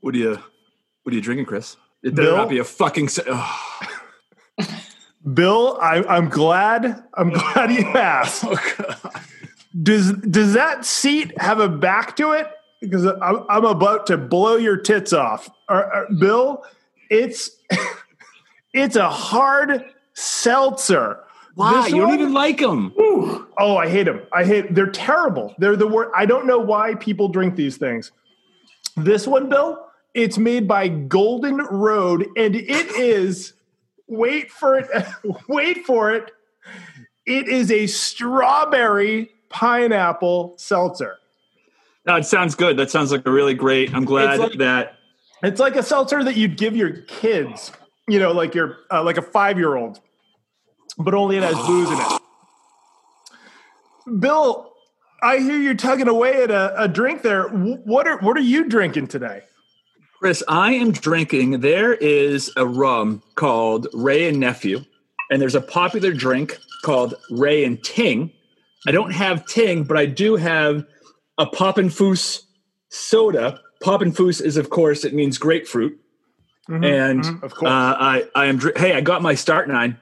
What are you What are you drinking, Chris? It better Bill? not be a fucking. se-. Bill, I, I'm glad. I'm oh, glad you asked. Oh. Does Does that seat have a back to it? Because I'm, I'm about to blow your tits off, Or- or- Bill. It's it's a hard seltzer. Why? This You don't even like them. Oh, I hate them. I hate. They're terrible. They're the worst. I don't know why people drink these things. This one, Bill, it's made by Golden Road, and it is. Wait for it. Wait for it. It is a strawberry pineapple seltzer. No, it sounds good. That sounds like a really great. I'm glad It's like- that. It's like a seltzer that you'd give your kids. You know, like your uh, like a five year old, but only it has booze in it. Bill, I hear you tugging away at a, a drink there. What are what are you drinking today? Chris, I am drinking. There is a rum called Wray and Nephew, and there's a popular drink called Wray and Ting. I don't have Ting, but I do have a Poppin' Foos soda. Poppin' Foos is, of course, it means grapefruit. and mhm, of course. uh, I, I am. Hey, I got my start nine.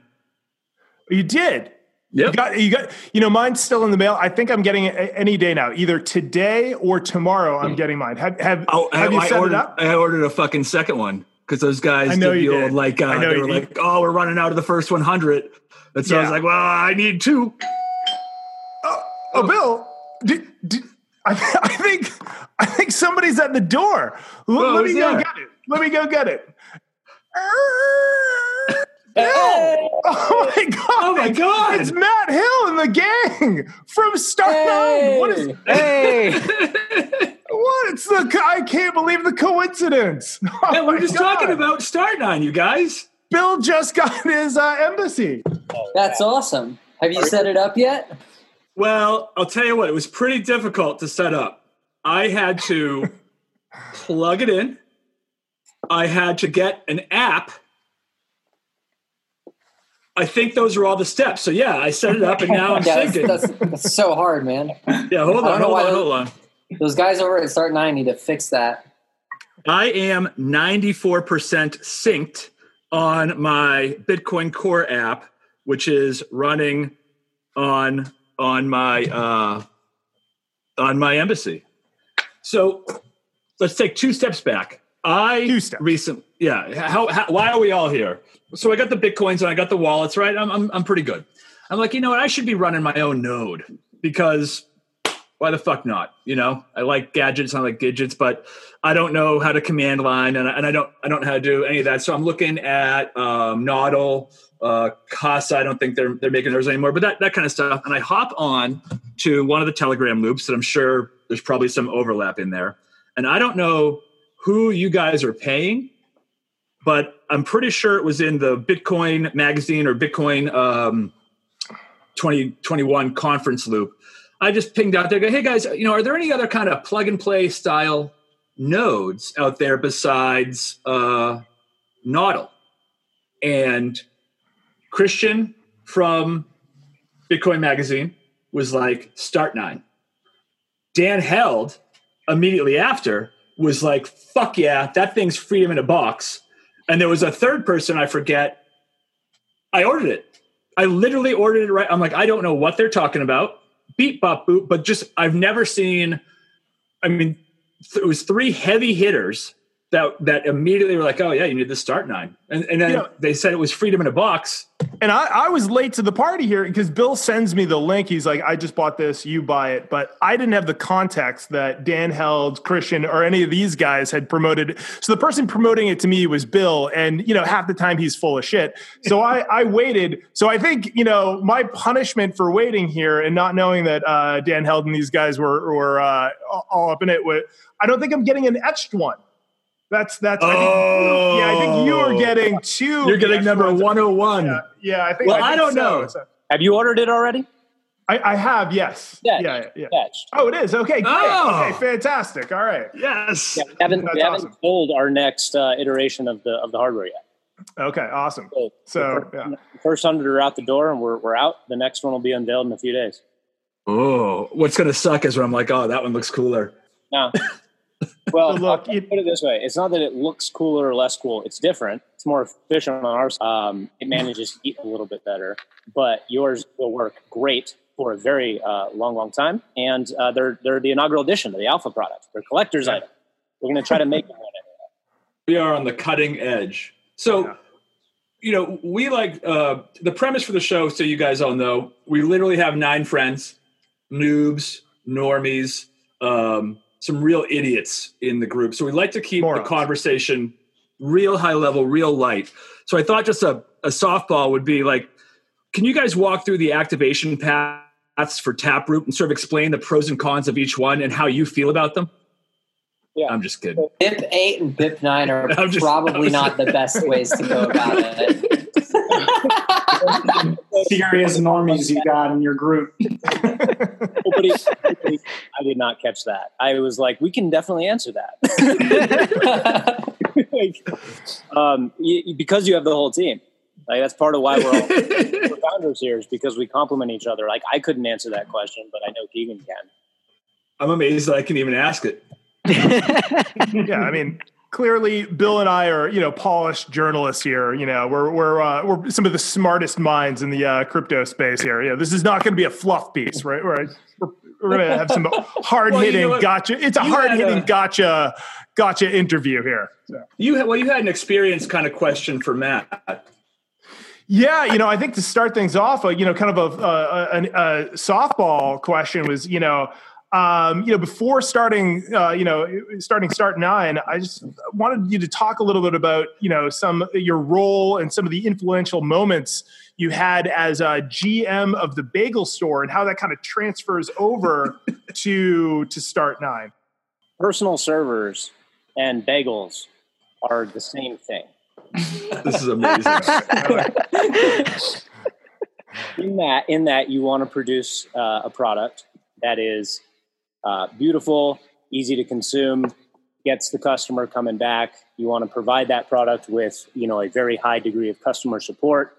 You did. You got you got. You know, mine's still in the mail. I think I'm getting it any day now. Either today or tomorrow. I'm getting mine. Have have, Oh, have I, you I set ordered. it up? I ordered a fucking second one because those guys I know did you the old did. like. Uh, I they were did. like, "Oh, we're running out of the first 100," and so I was like, "Well, I need two. Oh, Bill, did, did, I, I think I think somebody's at the door. L- Whoa, let me go there? get it. Let me go get it. Hey! Oh my god! Oh my god! It's Matt Hill and the gang from Start Nine. What is Hey! what? It's the I can't believe the coincidence. Oh Yeah, we're just God. talking about Start Nine, you guys. Bill just got his uh, embassy. That's awesome. Have you set it up yet? Well, I'll tell you what, it was pretty difficult to set up. I had to plug it in. I had to get an app. I think those are all the steps. So yeah, I set it up and now I'm Yeah, that's, that's, that's so hard, man. Yeah, hold on, hold on, those- hold on. Those guys over at Start Nine need to fix that. I am 94% synced on my Bitcoin Core app, which is running on on my uh, on my embassy. So let's take two steps back. I Two steps. recent yeah. How, how why are we all here? So I got the bitcoins and I got the wallets right. I'm I'm I'm pretty good. I'm like you know what I should be running my own node because why the fuck not? You know, I like gadgets, I like gadgets, but I don't know how to command line, and I, and I don't I don't know how to do any of that. So I'm looking at um, Nodl, uh, Casa. I don't think they're they're making theirs anymore, but that that kind of stuff. And I hop on to one of the Telegram loops that I'm sure there's probably some overlap in there, and I don't know who you guys are paying, but I'm pretty sure it was in the Bitcoin magazine or Bitcoin um, 2021 conference loop. I just pinged out there, go, hey guys, you know, are there any other kind of plug and play style nodes out there besides uh, Nodl? And Christian from Bitcoin Magazine was like, start nine. Dan Held immediately after was like, fuck yeah, that thing's freedom in a box. And there was a third person, I forget. I ordered it. I literally ordered it right. I'm like, I don't know what they're talking about. Beat bop boop, but just I've never seen. I mean, th- it was three heavy hitters that that immediately were like, oh yeah, you need the start nine, and, and then they said it was freedom in a box. And I, I was late to the party here because Bill sends me the link. He's like, I just bought this, you buy it. But I didn't have the context that Dan Held, Christian, or any of these guys had promoted. So the person promoting it to me was Bill. And, you know, half the time he's full of shit. So I, I waited. So I think, you know, my punishment for waiting here and not knowing that uh, Dan Held and these guys were, were uh, all up in it, I don't think I'm getting an etched one. That's, that's, I think, yeah, I think you are Oh. getting two. You're getting number 101. Yeah, yeah, I think. Well, think I don't so. know. So- Have you ordered it already? I, I have, yes. Yeah. yeah, yeah. Yes. Oh, it is. Okay, great. Oh. Okay, fantastic. All right. Yes. Yeah, we haven't, That's we haven't awesome. sold our next uh, iteration of the of the hardware yet. Okay, awesome. So, So, the yeah. first hundred are out the door, and we're we're out. The next one will be unveiled in a few days. Oh, what's gonna suck is when I'm like, oh, that one looks cooler. Now, Well, Look, I'll you- put it this way: it's not that it looks cooler or less cool. It's different. It's more efficient on ours. Um, it manages heat a little bit better, but yours will work great for a very uh, long, long time. And uh, they're they're the inaugural edition of the Alpha product. They're collector's item. We're going to try to make them. we are on the cutting edge. So, Yeah. you know, we like uh, the premise for the show. So you guys all know, we literally have nine friends, noobs, normies, um, some real idiots in the group. So we like to keep Morons. the conversation real high level, real light. So I thought just a, a softball would be like, can you guys walk through the activation paths for Taproot and sort of explain the pros and cons of each one and how you feel about them? Yeah. I'm just kidding. BIP eight and BIP nine are just- probably I'm not the best ways to go about it. serious normies you got in your group. Nobody, nobody- I did not catch that. I was like, we can definitely answer that. Like, um, y- y- because you have the whole team. Like that's part of why we're all we're founders here is because we complement each other. Like I couldn't answer that question, but I know Keagan can. I'm amazed that I can even ask it. yeah, I mean, clearly, Bill and I are you know polished journalists here. You know, we're we're uh, we're some of the smartest minds in the uh, crypto space here. Yeah, this is not going to be a fluff piece, right? Right. We're, we're going to have some hard hitting Well, you know gotcha. It's a hard hitting gotcha gotcha interview here. So. You had, well, you had an experience kind of question for Matt. Yeah, you know, I think to start things off, uh, you know, kind of a, a, a, a softball question was, you know, um, you know, before starting, uh, you know, starting Start Nine, I just wanted you to talk a little bit about, you know, some your role and some of the influential moments you had as a GM of the Bagel Store and how that kind of transfers over to to Start Nine. Personal servers and bagels are the same thing. This is amazing. in that in that you want to produce uh, a product that is uh, beautiful easy to consume gets the customer coming back. You want to provide that product with you know a very high degree of customer support.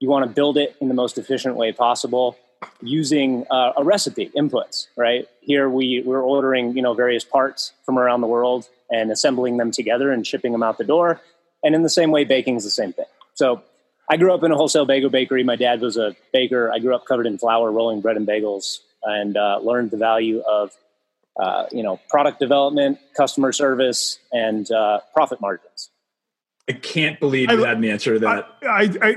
You want to build it in the most efficient way possible using uh, a recipe inputs right? Here we we're ordering you know various parts from around the world and assembling them together and shipping them out the door. And in the same way baking is the same thing. So I grew up in a wholesale bagel bakery. My dad was a baker. I grew up covered in flour, rolling bread and bagels, and uh, learned the value of uh, you know product development, customer service, and uh, profit margins. I can't believe you I- had an answer to that. I, I,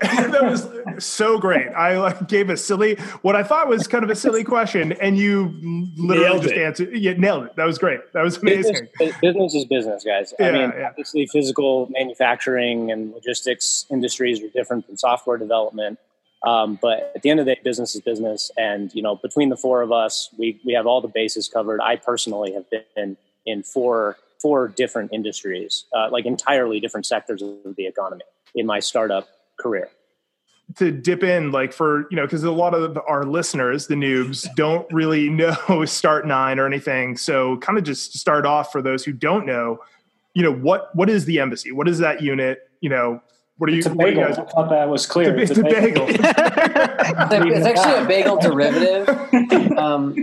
I- that was so great. I like gave a silly, what I thought was kind of a silly question, and you literally Nailed just it. answered. Yeah, nailed it. That was great. That was amazing. bu- business is business, guys. Yeah, I mean, yeah. obviously, physical manufacturing and logistics industries are different than software development. Um, but at the end of the day, business is business, and you know, between the four of us, we we have all the bases covered. I personally have been in four four different industries, uh, like entirely different sectors of the economy in my startup career. To dip in, like for you know, because a lot of our listeners, the noobs, don't really know Start Nine or anything. So, kind of just start off for those who don't know, you know, what what is the embassy? What is that unit? You know, what are you? It's a what you bagel. guys- I thought that was clear. It's a bagel. It's actually a bagel derivative. Um,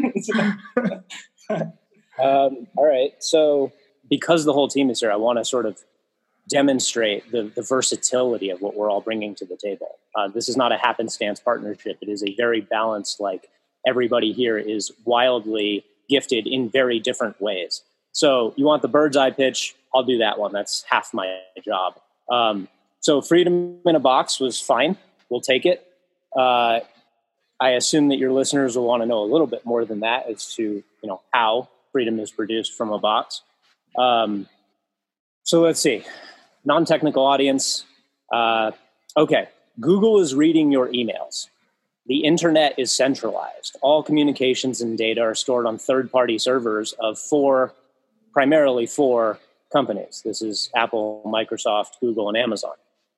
Um, all right. So, because the whole team is here, I want to sort of demonstrate the, the versatility of what we're all bringing to the table. Uh, this is not a happenstance partnership. It is a very balanced, like, everybody here is wildly gifted in very different ways. So, you want the bird's eye pitch? I'll do that one. That's half my job. Um, so, freedom in a box was fine. We'll take it. Uh, I assume that your listeners will want to know a little bit more than that as to you know how freedom is produced from a box. Um, so let's see, non-technical audience. Uh, okay, Google is reading your emails. The internet is centralized. All communications and data are stored on third-party servers of four, primarily four companies. This is Apple, Microsoft, Google, and Amazon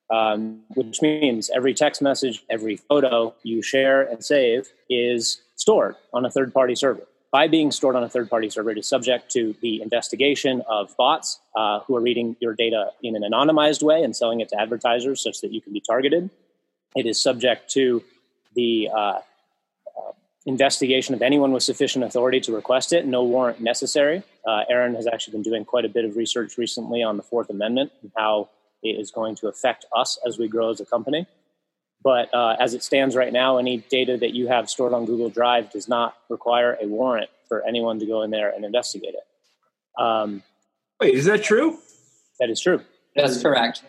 um, which means every text message, every photo you share and save is stored on a third party server. By being stored on a third party server, it is subject to the investigation of bots uh, who are reading your data in an anonymized way and selling it to advertisers such that you can be targeted. It is subject to the uh, uh, investigation of anyone with sufficient authority to request it, no warrant necessary. Uh, Aaron has actually been doing quite a bit of research recently on the Fourth Amendment and how is going to affect us as we grow as a company. But uh, as it stands right now, any data that you have stored on Google Drive does not require a warrant for anyone to go in there and investigate it. Um, Wait, is that true? that is true. That's correct.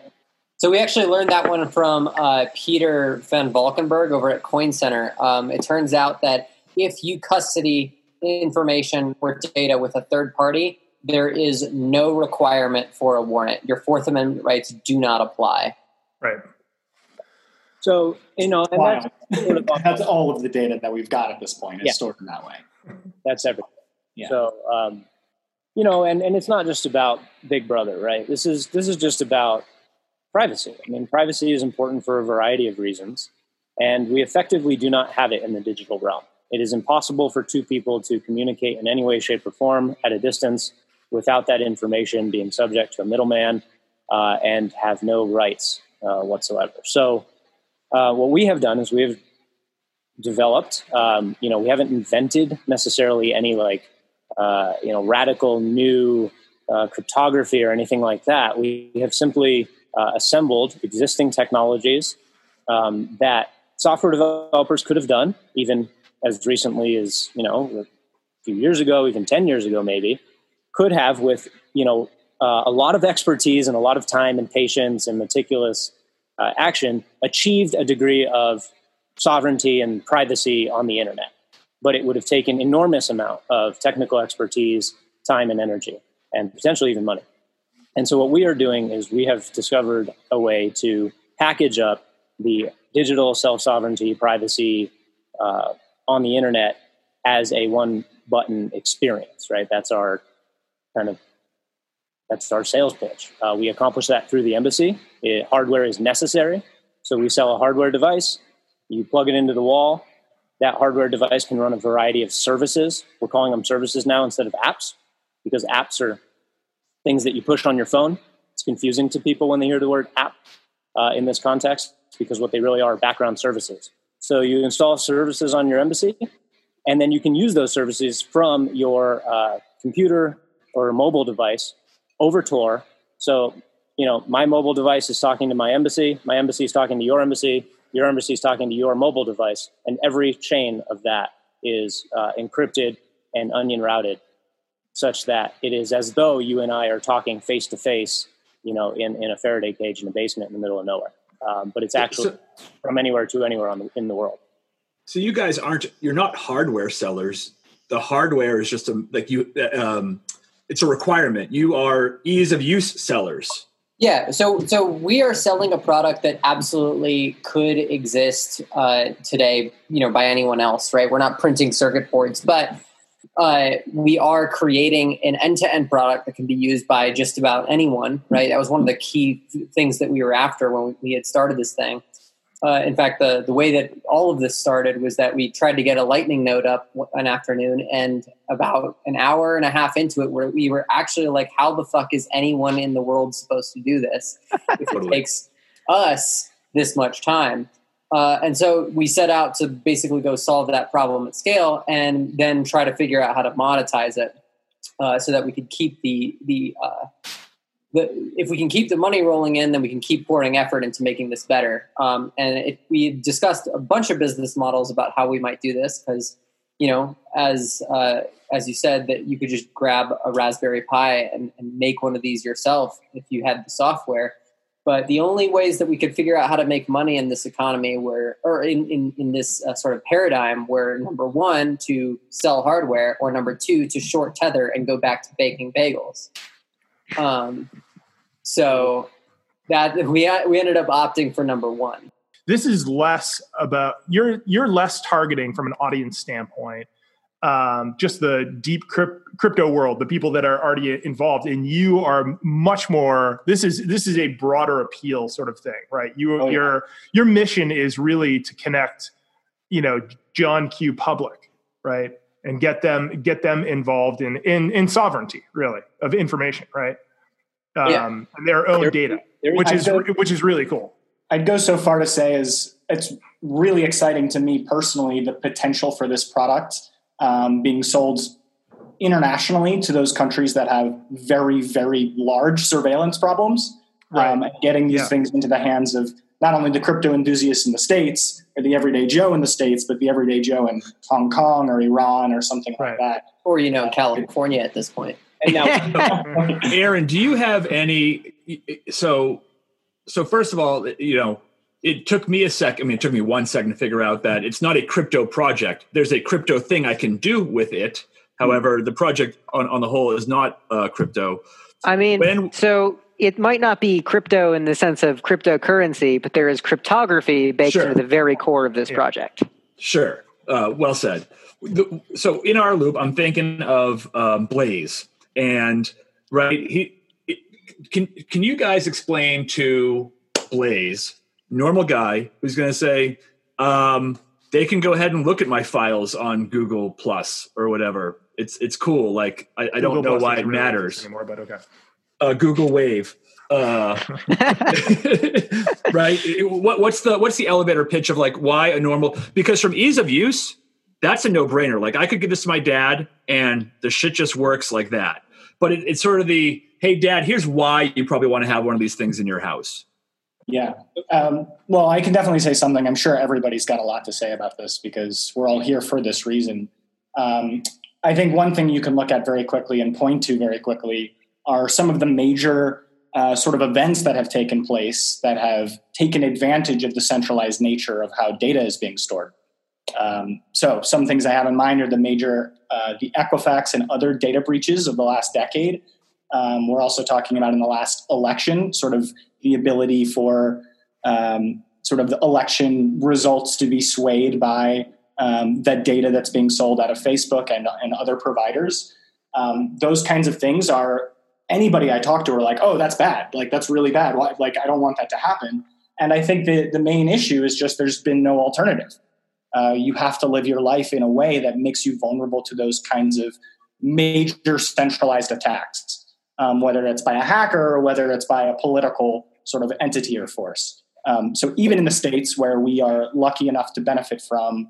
So we actually learned that one from uh, Peter van Valkenburgh over at Coin Center. Um, it turns out that if you custody information or data with a third party, there is no requirement for a warrant. Your Fourth Amendment rights do not apply. Right. So you know, and Wow. that's sort of That's all of the data that we've got at this point is Yeah. stored in that way. that's everything. Yeah. So, um, you know, and, and it's not just about Big Brother, right? This is this is just about privacy. I mean, privacy is important for a variety of reasons, and we effectively do not have it in the digital realm. It is impossible for two people to communicate in any way, shape, or form at a distance without that information being subject to a middleman uh, and have no rights uh, whatsoever. So, uh, what we have done is we have developed. Um, you know, we haven't invented necessarily any like uh, you know radical new uh, cryptography or anything like that. We have simply uh, assembled existing technologies um, that software developers could have done even as recently as you know a few years ago, even ten years ago, maybe could have with you know uh, a lot of expertise and a lot of time and patience and meticulous uh, action achieved a degree of sovereignty and privacy on the internet. But it would have taken enormous amount of technical expertise time and energy and potentially even money. And so what we are doing is we have discovered a way to package up the digital self-sovereignty privacy uh, on the internet as a one button experience right? That's our kind of that's our sales pitch uh, we accomplish that through the embassy it, hardware is necessary so we sell a hardware device you plug it into the wall. That hardware device can run a variety of services. We're calling them services now instead of apps because apps are things that you push on your phone. It's confusing to people when they hear the word app uh, in this context because what they really are background services. So you install services on your embassy, and then you can use those services from your uh, computer or a mobile device over Tor. So, you know, my mobile device is talking to my embassy, my embassy is talking to your embassy, your embassy is talking to your mobile device, and every chain of that is uh, encrypted and onion routed such that it is as though you and I are talking face to face, you know, in, in a Faraday cage in a basement in the middle of nowhere. Um, but it's actually So- from anywhere to anywhere on the, in the world. So you guys aren't you're not hardware sellers. The hardware is just a like you um it's a requirement. You are ease of use sellers. Yeah, so so we are selling a product that absolutely could exist uh, today, you know, by anyone else, right? We're not printing circuit boards, but uh, we are creating an end-to-end product that can be used by just about anyone, right? That was one of the key th- things that we were after when we had started this thing. Uh, in fact, the the way that all of this started was that we tried to get a lightning node up an afternoon, and about an hour and a half into it, where we were actually like, "How the fuck is anyone in the world supposed to do this if it takes us this much time?" Uh, and so we set out to basically go solve that problem at scale, and then try to figure out how to monetize it uh, so that we could keep the the uh, the, if we can keep the money rolling in, then we can keep pouring effort into making this better. Um, and it, we discussed a bunch of business models about how we might do this because, you know, as uh, as you said, that you could just grab a Raspberry Pi and, and make one of these yourself if you had the software. But the only ways that we could figure out how to make money in this economy were, or in, in, in this uh, sort of paradigm, were number one, to sell hardware, or number two, to short tether and go back to baking bagels. Um, so that we we ended up opting for number one. this is less about you're you're less targeting from an audience standpoint um, just the deep crypt, crypto world the people that are already involved and you are much more this is this is a broader appeal sort of thing right you Oh, yeah. your your mission is really to connect you know john q public right and get them get them involved in in in sovereignty really of information right um Yeah. and their own There- data there- which I is feel- which is really cool I'd go so far to say is it's really exciting to me personally the potential for this product um, being sold internationally to those countries that have very very large surveillance problems right. um, and getting these yeah. things into the hands of not only the crypto enthusiasts in the states or the everyday joe in the states but the everyday joe in hong kong or iran or something right. like that or you know california at this point and now aaron do you have any so so first of all you know it took me a sec. I mean, it took me one second to figure out that it's not a crypto project. There's a crypto thing I can do with it. However, the project on, on the whole is not uh, crypto. I mean, when, so it might not be crypto in the sense of cryptocurrency, but there is cryptography baked sure. into the very core of this yeah. project. Sure. Uh, well said. The, so in our loop, I'm thinking of um, Blaze, and right, he, can can you guys explain to Blaze normal guy who's going to say, um, they can go ahead and look at my files on Google Plus or whatever. It's it's cool. Like I, I don't know Plus why it really matters anymore, but okay. Uh, Google Wave. Uh, right? What, what's the what's the elevator pitch of like why a normal? Because from ease of use, that's a no brainer. Like I could give this to my dad, and the shit just works like that. But it, it's sort of the hey, dad, here's why you probably want to have one of these things in your house. Yeah. Um, well, I can definitely say something. I'm sure everybody's got a lot to say about this because we're all here for this reason. Um, I think one thing you can look at very quickly and point to very quickly are some of the major uh, sort of events that have taken place that have taken advantage of the centralized nature of how data is being stored. Um, so, some things I have in mind are the major, uh, the Equifax and other data breaches of the last decade. Um, we're also talking about in the last election, sort of the ability for um, sort of the election results to be swayed by um, that data that's being sold out of Facebook and, and other providers. Um, those kinds of things are anybody I talk to are like, oh, that's bad. Like, that's really bad. Like, I don't want that to happen. And I think the, the main issue is just there's been no alternative. Uh, you have to live your life in a way that makes you vulnerable to those kinds of major centralized attacks, um, whether it's by a hacker or whether it's by a political sort of entity or force. Um, so even in the states where we are lucky enough to benefit from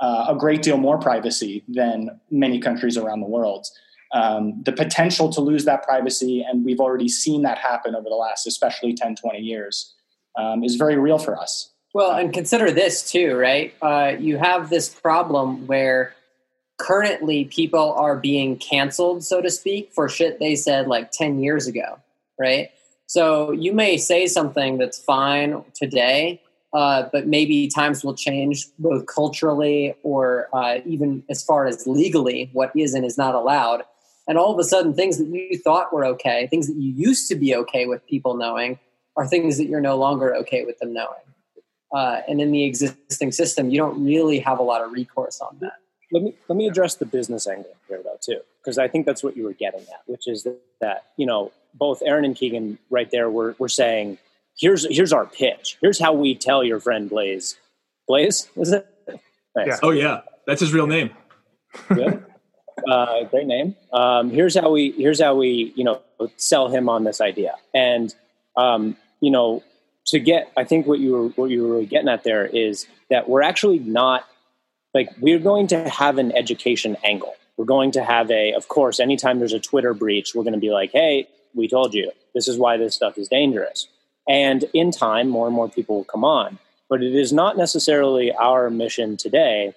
uh, a great deal more privacy than many countries around the world, um, the potential to lose that privacy, and we've already seen that happen over the last, especially 10, 20 years, um, is very real for us. Well, and consider this too, right? Uh, you have this problem where currently people are being canceled, so to speak, for shit they said like 10 years ago, right? So you may say something that's fine today, uh, but maybe times will change both culturally or uh, even as far as legally what is and is not allowed. And all of a sudden, things that you thought were okay, things that you used to be okay with people knowing, are things that you're no longer okay with them knowing. Uh, and in the existing system, you don't really have a lot of recourse on that. Let me let me address the business angle here, though, too, because I think that's what you were getting at, which is that, that you know both Aaron and Keagan right there were, were saying, here's here's our pitch. Here's how we tell your friend Blaze. Blaze, is it? Nice. Yeah. Oh yeah, that's his real name. Good. uh, great name. Um, here's how we here's how we you know sell him on this idea, and um, you know to get I think what you were what you were really getting at there is that we're actually not like we're going to have an education angle. We're going to have a, of course, anytime there's a Twitter breach, we're going to be like, hey, we told you this is why this stuff is dangerous. And in time, more and more people will come on. But it is not necessarily our mission today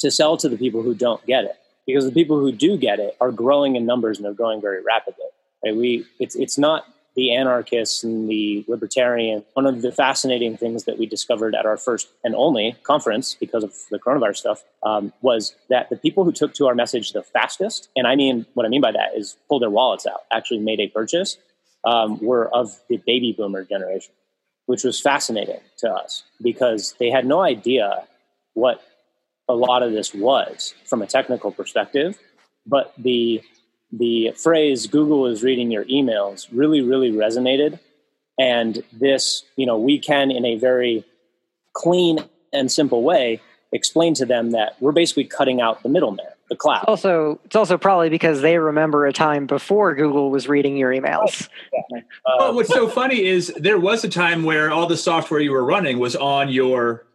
to sell to the people who don't get it, because the people who do get it are growing in numbers and they're growing very rapidly. Right? We, it's, it's not the anarchists and the libertarian. One of the fascinating things that we discovered at our first and only conference because of the coronavirus stuff um, was that the people who took to our message the fastest, and I mean, what I mean by that is pulled their wallets out, actually made a purchase, um, were of the baby boomer generation, which was fascinating to us because they had no idea what a lot of this was from a technical perspective, but the the phrase Google is reading your emails really, really resonated. And this, you know, we can, in a very clean and simple way, explain to them that we're basically cutting out the middleman. the cloud. Also, it's also probably because they remember a time before Google was reading your emails. Uh, well, what's so funny is there was a time where all the software you were running was on your.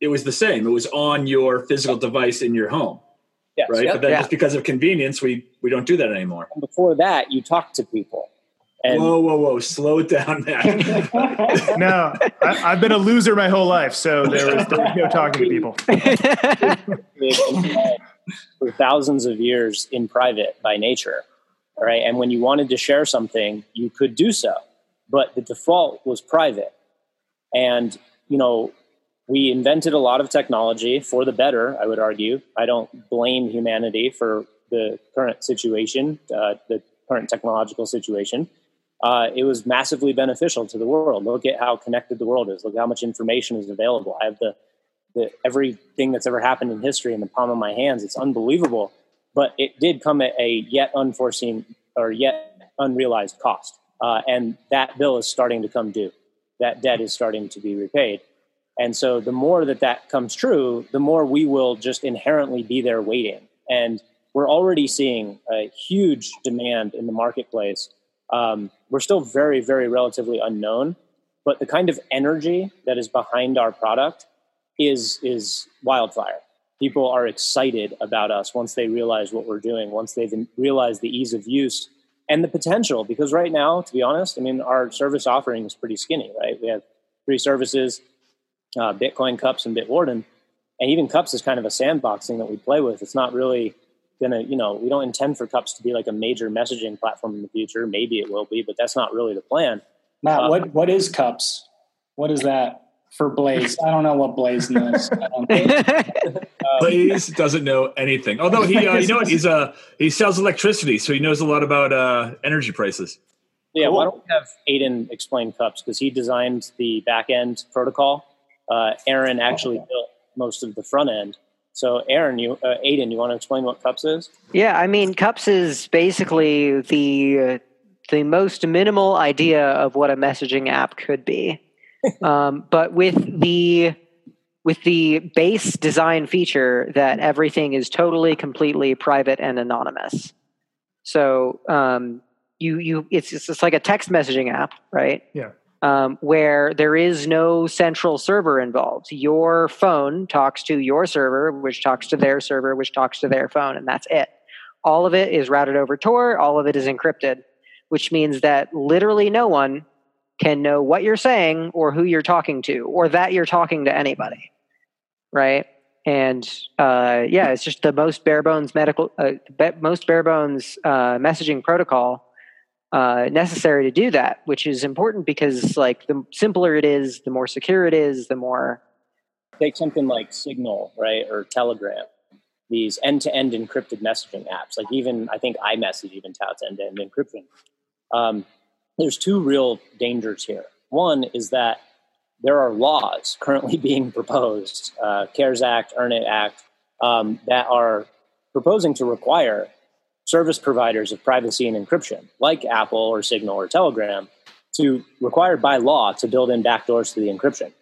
It was the same. It was on your physical device in your home. Yes, right. Yep. But then yeah. just because of convenience, we we don't do that anymore. And before that, you talk to people. And whoa, whoa, whoa! Slow it down, man. no, I, have been a loser my whole life, so there was, there was no talking to people. For thousands of years in private by nature, all right. And when you wanted to share something, you could do so, but the default was private. And you know, we invented a lot of technology for the better. I would argue. I don't blame humanity for the current situation, uh, the current technological situation uh, it was massively beneficial to the world. Look at how connected the world is. Look how much information is available. I have the, the everything that's ever happened in history in the palm of my hands. It's unbelievable, but it did come at a yet unforeseen or yet unrealized cost. Uh, and that bill is starting to come due. That debt is starting to be repaid. And so the more that that comes true, the more we will just inherently be there waiting. And we're already seeing a huge demand in the marketplace um, we're still very, very relatively unknown. But the kind of energy that is behind our product is is wildfire. People are excited about us once they realize what we're doing, once they've realized the ease of use and the potential. Because right now, to be honest, I mean, our service offering is pretty skinny, right? We have three services: uh, Bitcoin, Cups, and Bitwarden. And even Cups is kind of a sandboxing that we play with. It's not really gonna you know we don't intend for cups to be like a major messaging platform in the future. Maybe it will be but that's not really the plan. Matt uh, what what is cups? What is that for blaze? I don't know what blaze knows blaze doesn't know anything. Although he uh, you know what? He's uh he sells electricity so he knows a lot about uh energy prices. Yeah cool. why don't we have aiden explain cups? Because he designed the back end protocol uh, aaron actually built most of the front end so, Aaron, you, uh, Aiden, you want to explain what Cups is? Yeah, I mean, Cups is basically the uh, the most minimal idea of what a messaging app could be, um, but with the with the base design feature that everything is totally, completely private and anonymous. So, um, you you it's it's like a text messaging app, right? Yeah um, where there is no central server involved. Your phone talks to your server, which talks to their server, which talks to their phone, and that's it. All of it is routed over Tor, all of it is encrypted, which means that literally no one can know what you're saying or who you're talking to or that you're talking to anybody. Right? And uh, yeah, it's just the most bare bones medical, uh, most bare bones uh, messaging protocol uh, necessary to do that, which is important because like the simpler it is, the more secure it is, the more. Take something like Signal, right, or Telegram. These end-to-end encrypted messaging apps, like even I think iMessage even touts end-to-end encryption. Um, there's two real dangers here. One is that there are laws currently being proposed, uh, CARES Act, Earn It Act, um, that are proposing to require service providers of privacy and encryption, like Apple or Signal or Telegram, to required by law to build in backdoors to the encryption,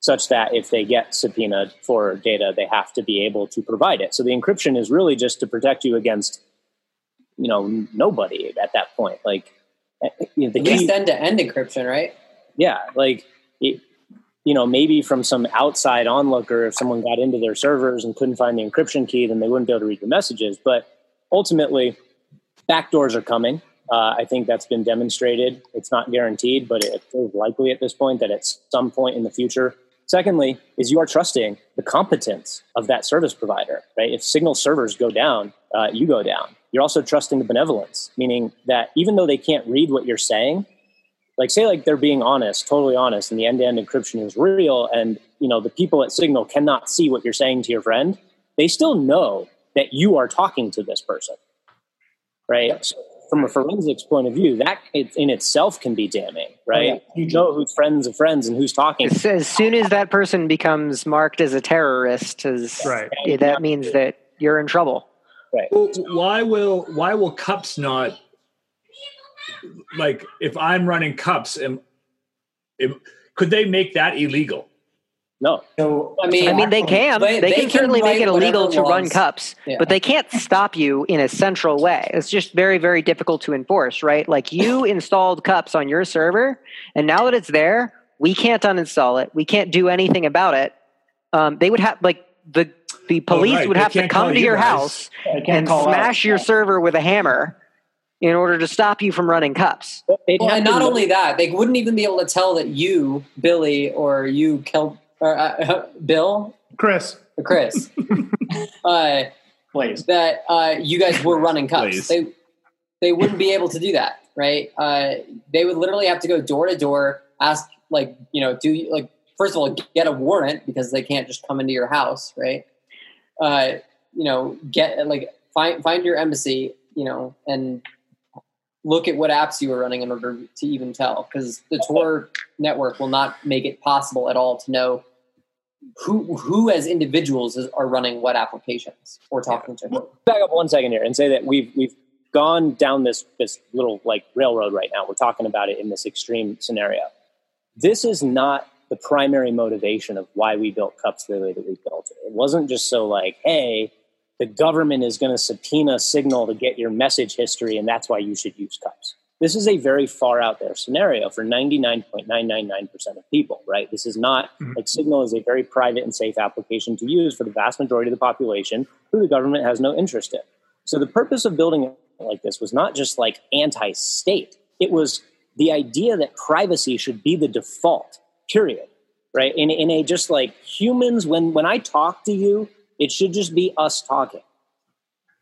such that if they get subpoenaed for data, they have to be able to provide it. So the encryption is really just to protect you against, you know, nobody at that point. Like eh, you know, the at least end-to-end encryption, right? Yeah, like. It, you know, maybe from some outside onlooker, if someone got into their servers and couldn't find the encryption key, then they wouldn't be able to read the messages. But ultimately, backdoors are coming. Uh, I think that's been demonstrated. It's not guaranteed, but it is likely at this point that at some point in the future. Secondly, is you are trusting the competence of that service provider, right? If signal servers go down, uh, you go down. You're also trusting the benevolence, meaning that even though they can't read what you're saying, like say like they're being honest, totally honest, and the end-to-end encryption is real, and you know the people at Signal cannot see what you're saying to your friend, they still know that you are talking to this person, right? So from a forensics point of view, that in itself can be damning, right? Oh, yeah. You know who's friends of friends and who's talking. As, soon as that person becomes marked as a terrorist, as, right. that means that you're in trouble. Right. Well, why will why will cups not like if I'm running cups and could they make that illegal? No. So I mean, I mean, they can. They- They, they can can certainly make it illegal whatever to run cups, Yeah. but they can't stop you in a central way. It's just very, very difficult to enforce, right? Like you installed cups on your server, and now that it's there, we can't uninstall it. We can't do anything about it. Um, they would have like the the police right. would have to come to your guys. house and call out. smash your Yeah. server with a hammer in order to stop you from running cups. Well, and not know- only that, they wouldn't even be able to tell that you, Billy, or you, Kel, or uh, Bill, Chris. or Chris, uh, Please. that uh, you guys were running cups. Please. They they wouldn't be able to do that, right? Uh, they would literally have to go door to door, ask like you know, do you like first of all get a warrant because they can't just come into your house, right? Uh, you know, get like find find your embassy, you know, and look at what apps you were running in order to even tell because the Tor network will not make it possible at all to know who who as individuals is, are running what applications or talking to who. back up one second here and say that we've we've gone down this this little like railroad right now. We're talking about it in this extreme scenario. This is not the primary motivation of why we built cups the way that we built it. It wasn't just so like, hey, the government is going to subpoena signal to get your message history, and that's why you should use cups. This is a very far out there scenario for 99.999% of people, right? This is not Mhm. like Signal is a very private and safe application to use for the vast majority of the population who the government has no interest in. So the purpose of building it like this was not just like anti state, it was the idea that privacy should be the default, period. Right? In, in a just like humans, when, when I talk to you, it should just be us talking.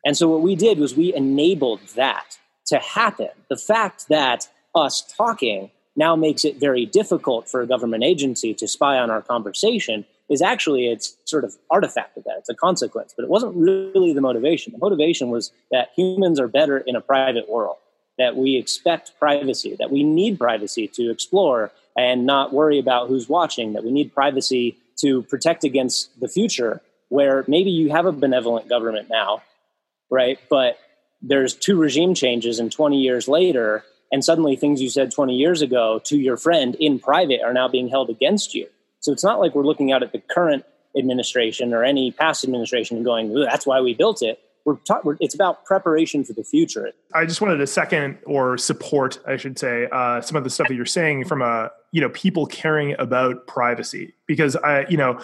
And so what we did was we enabled that to happen. The fact that us talking now makes it very difficult for a government agency to spy on our conversation is actually it's sort of artifact of that. It's a consequence, but it wasn't really the motivation. The motivation was that humans are better in a private world, that we expect privacy, that we need privacy to explore and not worry about who's watching, that we need privacy to protect against the future where maybe you have a benevolent government now, right? But there's two regime changes and 20 years later and suddenly things you said 20 years ago to your friend in private are now being held against you. So it's not like we're looking out at the current administration or any past administration and going that's why we built it. We're, ta- we're it's about preparation for the future. I just wanted to second or support, I should say, uh, some of the stuff that you're saying from a you know people caring about privacy. Because I you know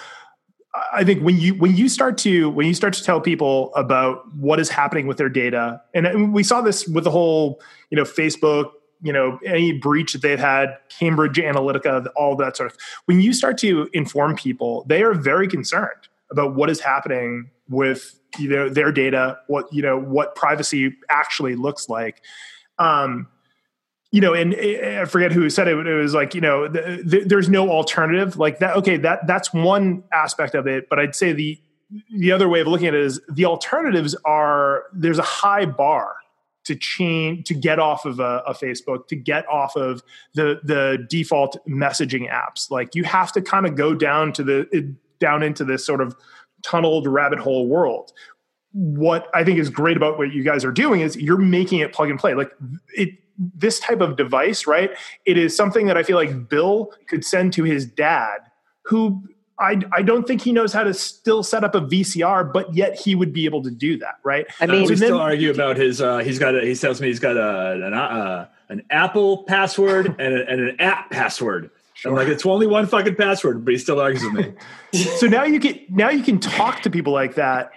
I think when you when you start to when you start to tell people about what is happening with their data, and we saw this with the whole you know Facebook, you know any breach that they've had, Cambridge Analytica, all that sort of. When you start to inform people, they are very concerned about what is happening with you know their data, what you know what privacy actually looks like. Um, you know, and eh, eh, I forget who said it. But it was like, you know, the, the, there's no alternative like that. Okay, that that's one aspect of it. But I'd say the the other way of looking at it is the alternatives are there's a high bar to change to get off of a, a Facebook, to get off of the the default messaging apps. Like you have to kind of go down to the eh, down into this sort of tunneled rabbit hole world what I think is great about what you guys are doing is you're making it plug and play. Like it, this type of device, right? It is something that I feel like Bill could send to his dad, who I, I don't think he knows how to still set up a VCR, but yet he would be able to do that, right? I Uh, mean, we so still then- argue about his. Uh, he's got. A, he tells me he's got a, an, uh, an Apple password and, a, and an app password. I'm like, it's only one fucking password, but he still argues with me. so now you can now you can talk to people like that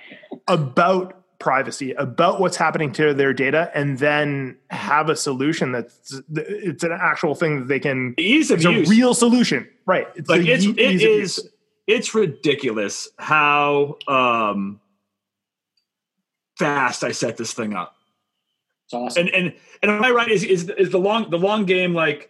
about privacy about what's happening to their data and then have a solution that's it's an actual thing that they can The ease of it's a use, real solution right it's like the it's it ease of is use. it's ridiculous how um fast I set this thing up. It's awesome. And and and am I right? Is is is the long the long game like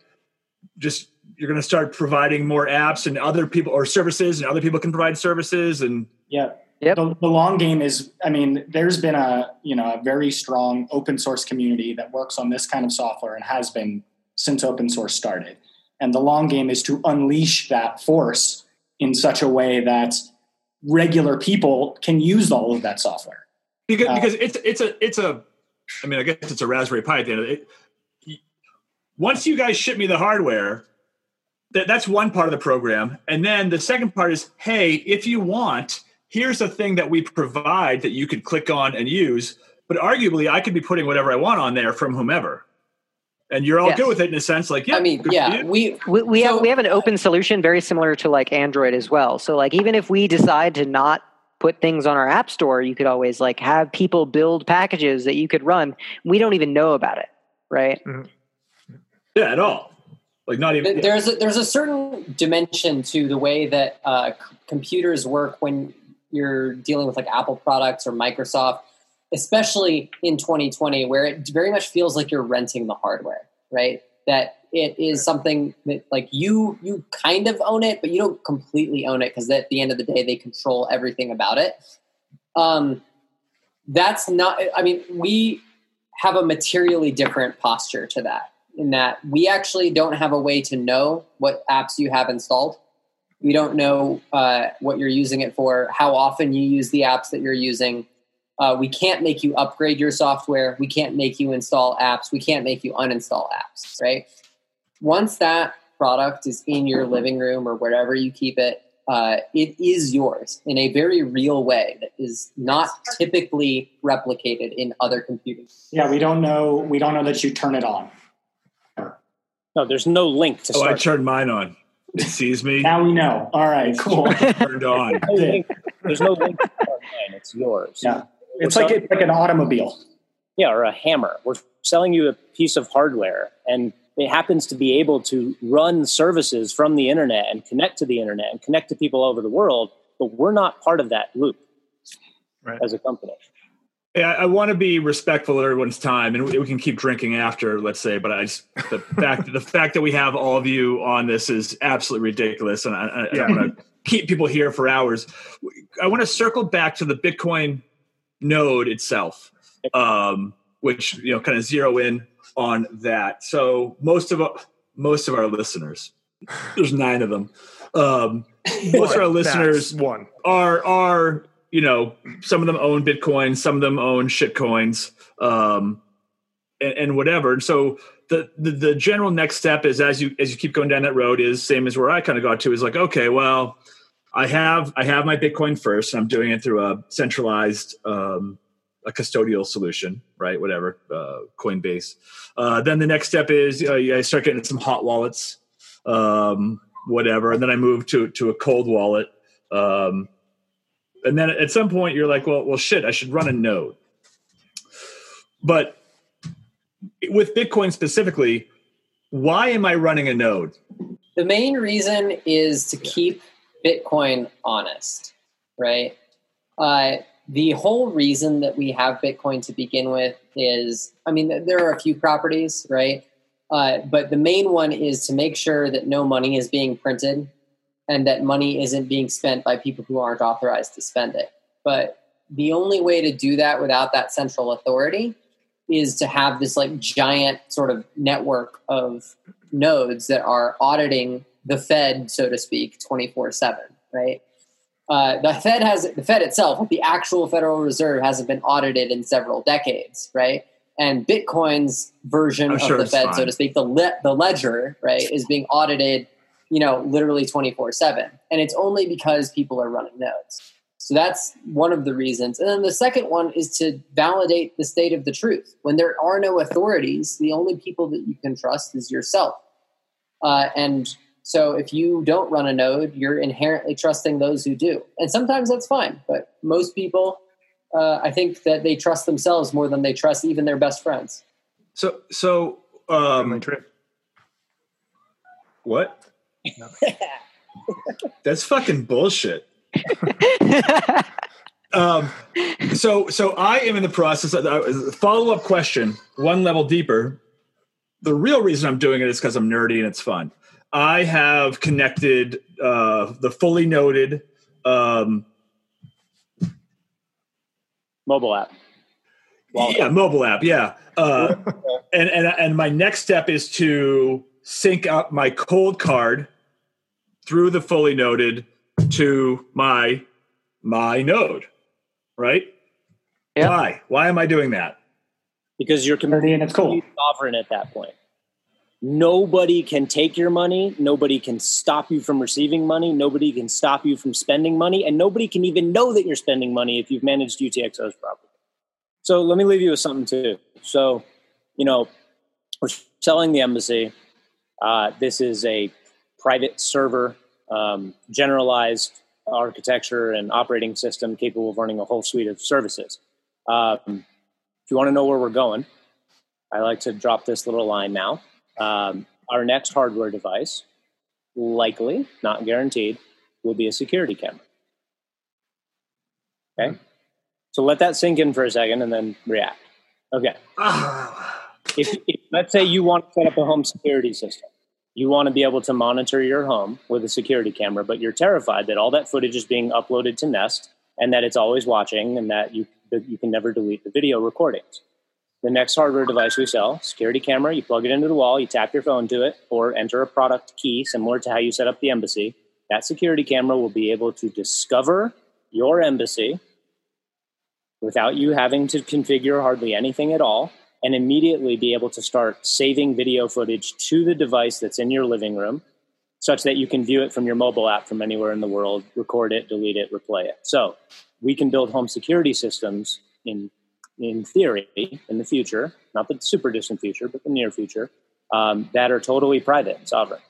just you're going to start providing more apps and other people or services and other people can provide services and Yeah. Yep. The, the long game is, I mean, there's been a you know a very strong open source community that works on this kind of software and has been since open source started. And the long game is to unleash that force in such a way that regular people can use all of that software. because Uh, because it's it's a it's a I mean I guess it's a Raspberry Pi at the end of it. Once you guys ship me the hardware, th- that's one part of the program. And then the second part is, hey, if you want, here's a thing that we provide that you could click on and use. But arguably, I could be putting whatever I want on there from whomever. And you're all Yes. good with it in a sense, like yeah. I mean, yeah, we We, we So- have we have an open solution very similar to like Android as well. So like even if we decide to not put things on our app store, you could always like have people build packages that you could run. We don't even know about it, right? yeah, at all. Like not even. Th- there's a, there's a certain dimension to the way that uh, c- computers work when you're dealing with like Apple products or Microsoft, especially in 2020, where it very much feels like you're renting the hardware, right? That it is something that like you you kind of own it, but you don't completely own it because at the end of the day, they control everything about it. Um, that's not. I mean, we have a materially different posture to that in that we actually don't have a way to know what apps you have installed. We don't know uh, what you're using it for, how often you use the apps that you're using. Uh, we can't make you upgrade your software. We can't make you install apps. We can't make you uninstall apps, right? Once that product is in your living room or wherever you keep it, uh, it is yours in a very real way that is not typically replicated in other computers. Yeah, we don't know. We don't know that you turn it on. No, there's no link to oh, I turned mine on. It sees me. Now we know. All right, cool. turned on. there's no link to mine. It's yours. Yeah, it's like it's like an automobile. yeah, or a hammer. We're selling you a piece of hardware, and it happens to be able to run services from the internet and connect to the internet and connect to people all over the world. But we're not part of that loop Right. as a company. Yeah, I want to be respectful of everyone's time, and we can keep drinking after, let's say. But I just the fact the fact that we have all of you on this is absolutely ridiculous, and I, I, I want to keep people here for hours. I want to circle back to the Bitcoin node itself, um, which you know kind of zero in on that. So most of our, most of our listeners, there's nine of them. Um, most of our listeners one. are are you know some of them own bitcoin some of them own shit coins um and, and whatever. And so the, the the general next step is as you as you keep going down that road is same as where i kind of got to is like okay well i have i have my bitcoin first and i'm doing it through a centralized um a custodial solution right whatever uh coinbase. Uh then the next step is uh, i start getting some hot wallets um whatever and then i move to to a cold wallet um and then at some point you're like well well shit i should run a node but with bitcoin specifically why am i running a node The main reason is to keep Bitcoin honest, right? Uh, the whole reason that we have Bitcoin to begin with is, I mean, there are a few properties, right? Uh, but the main one is to make sure that no money is being printed and that money isn't being spent by people who aren't authorized to spend it. But the only way to do that without that central authority is to have this like giant sort of network of nodes that are auditing the Fed, so to speak, 24 7, right? Uh, the Fed has the Fed itself, the actual Federal Reserve, hasn't been audited in several decades, right? And Bitcoin's version I'm of sure the Fed, so to speak, the le- the ledger, right, is being audited, you know, literally 24 7. And it's only because people are running nodes. So that's one of the reasons. And then the second one is to validate the state of the truth. When there are no authorities, the only people that you can trust is yourself. Uh, and so if you don't run a node, you're inherently trusting those who do. And sometimes that's fine. But most people, uh, I think that they trust themselves more than they trust even their best friends. so so Um, um what that's fucking bullshit. Um so so i am in the process of uh, follow-up question one level deeper. The real reason i'm doing it is because i'm nerdy and it's fun. I have connected uh the Fully Noded um Mobile app. Wallet. yeah mobile app yeah. Uh and and and my next step is to sync up my Coldcard through the Fully Noded to my my node right Yeah. why why am i doing that Because you're Nerdy and it's cool. completely sovereign at that point. Nobody can take your money. Nobody can stop you from receiving money. Nobody can stop you from spending money. And nobody can even know that you're spending money if you've managed UTXOs properly. So let me leave you with something too. So, you know, we're selling the embassy. Uh, this is a private server, um, generalized architecture and operating system capable of running a whole suite of services. Um, if you want to know where we're going, I like to drop this little line now. Um, our next hardware device, likely, not guaranteed, will be a security camera. Okay? So let that sink in for a second and then react. Okay. if, if, let's say you want to set up a home security system, you want to be able to monitor your home with a security camera, but you're terrified that all that footage is being uploaded to Nest and that it's always watching and that you you can never delete the video recordings. The next hardware device we sell, security camera, you plug it into the wall, you tap your phone to it, or enter a product key similar to how you set up the embassy. That security camera will be able to discover your embassy without you having to configure hardly anything at all and immediately be able to start saving video footage to the device that's in your living room such that you can view it from your mobile app from anywhere in the world, record it, delete it, replay it. So we can build home security systems in in theory in the future, not the super distant future, but the near future, um, that are totally private and sovereign.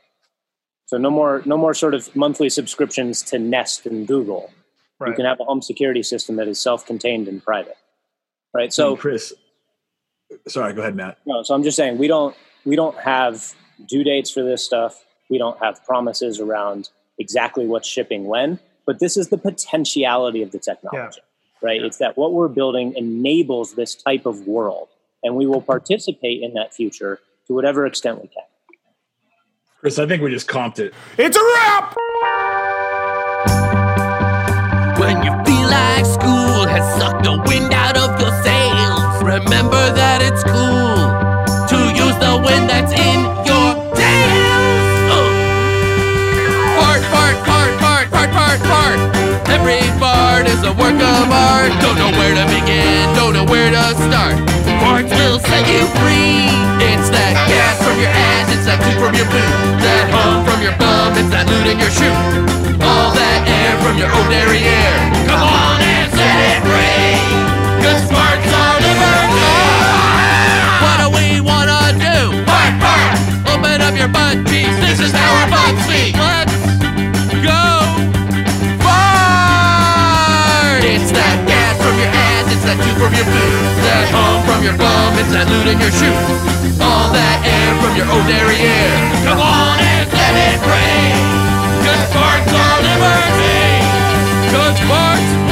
So no more no more sort of monthly subscriptions to Nest and Google. Right. You can have a home security system that is self-contained and private. Right. So Chris, sorry, go ahead, Matt. No, so I'm just saying we don't we don't have due dates for this stuff. We don't have promises around exactly what's shipping when, but this is the potentiality of the technology. Yeah. Right? Yeah. It's that what we're building enables this type of world, and we will participate in that future to whatever extent we can. Chris, I think we just comped it. It's a wrap. When you feel like school has sucked the wind out of your sails, remember that it's cool to use the wind that's in your tails. Uh. Fart, fart, fart, fart, fart, fart, fart. Every fart is a work of art. Don't know where to begin, don't know where to start. Farts will set you free. It's that gas from your ass, it's that poop from your boot, that hum from your bum, it's that loot in your shoe. All that air from your old derriere. Come on and set it free. Your butt cheeks. This is how our butts speak. Let's go. Fart. It's that gas from your ass. It's that tooth from your boot. That hum from your bum. It's that loot in your shoe. All that air from your old derriere. Come on and set it free. Cause farts are liberty. Cause farts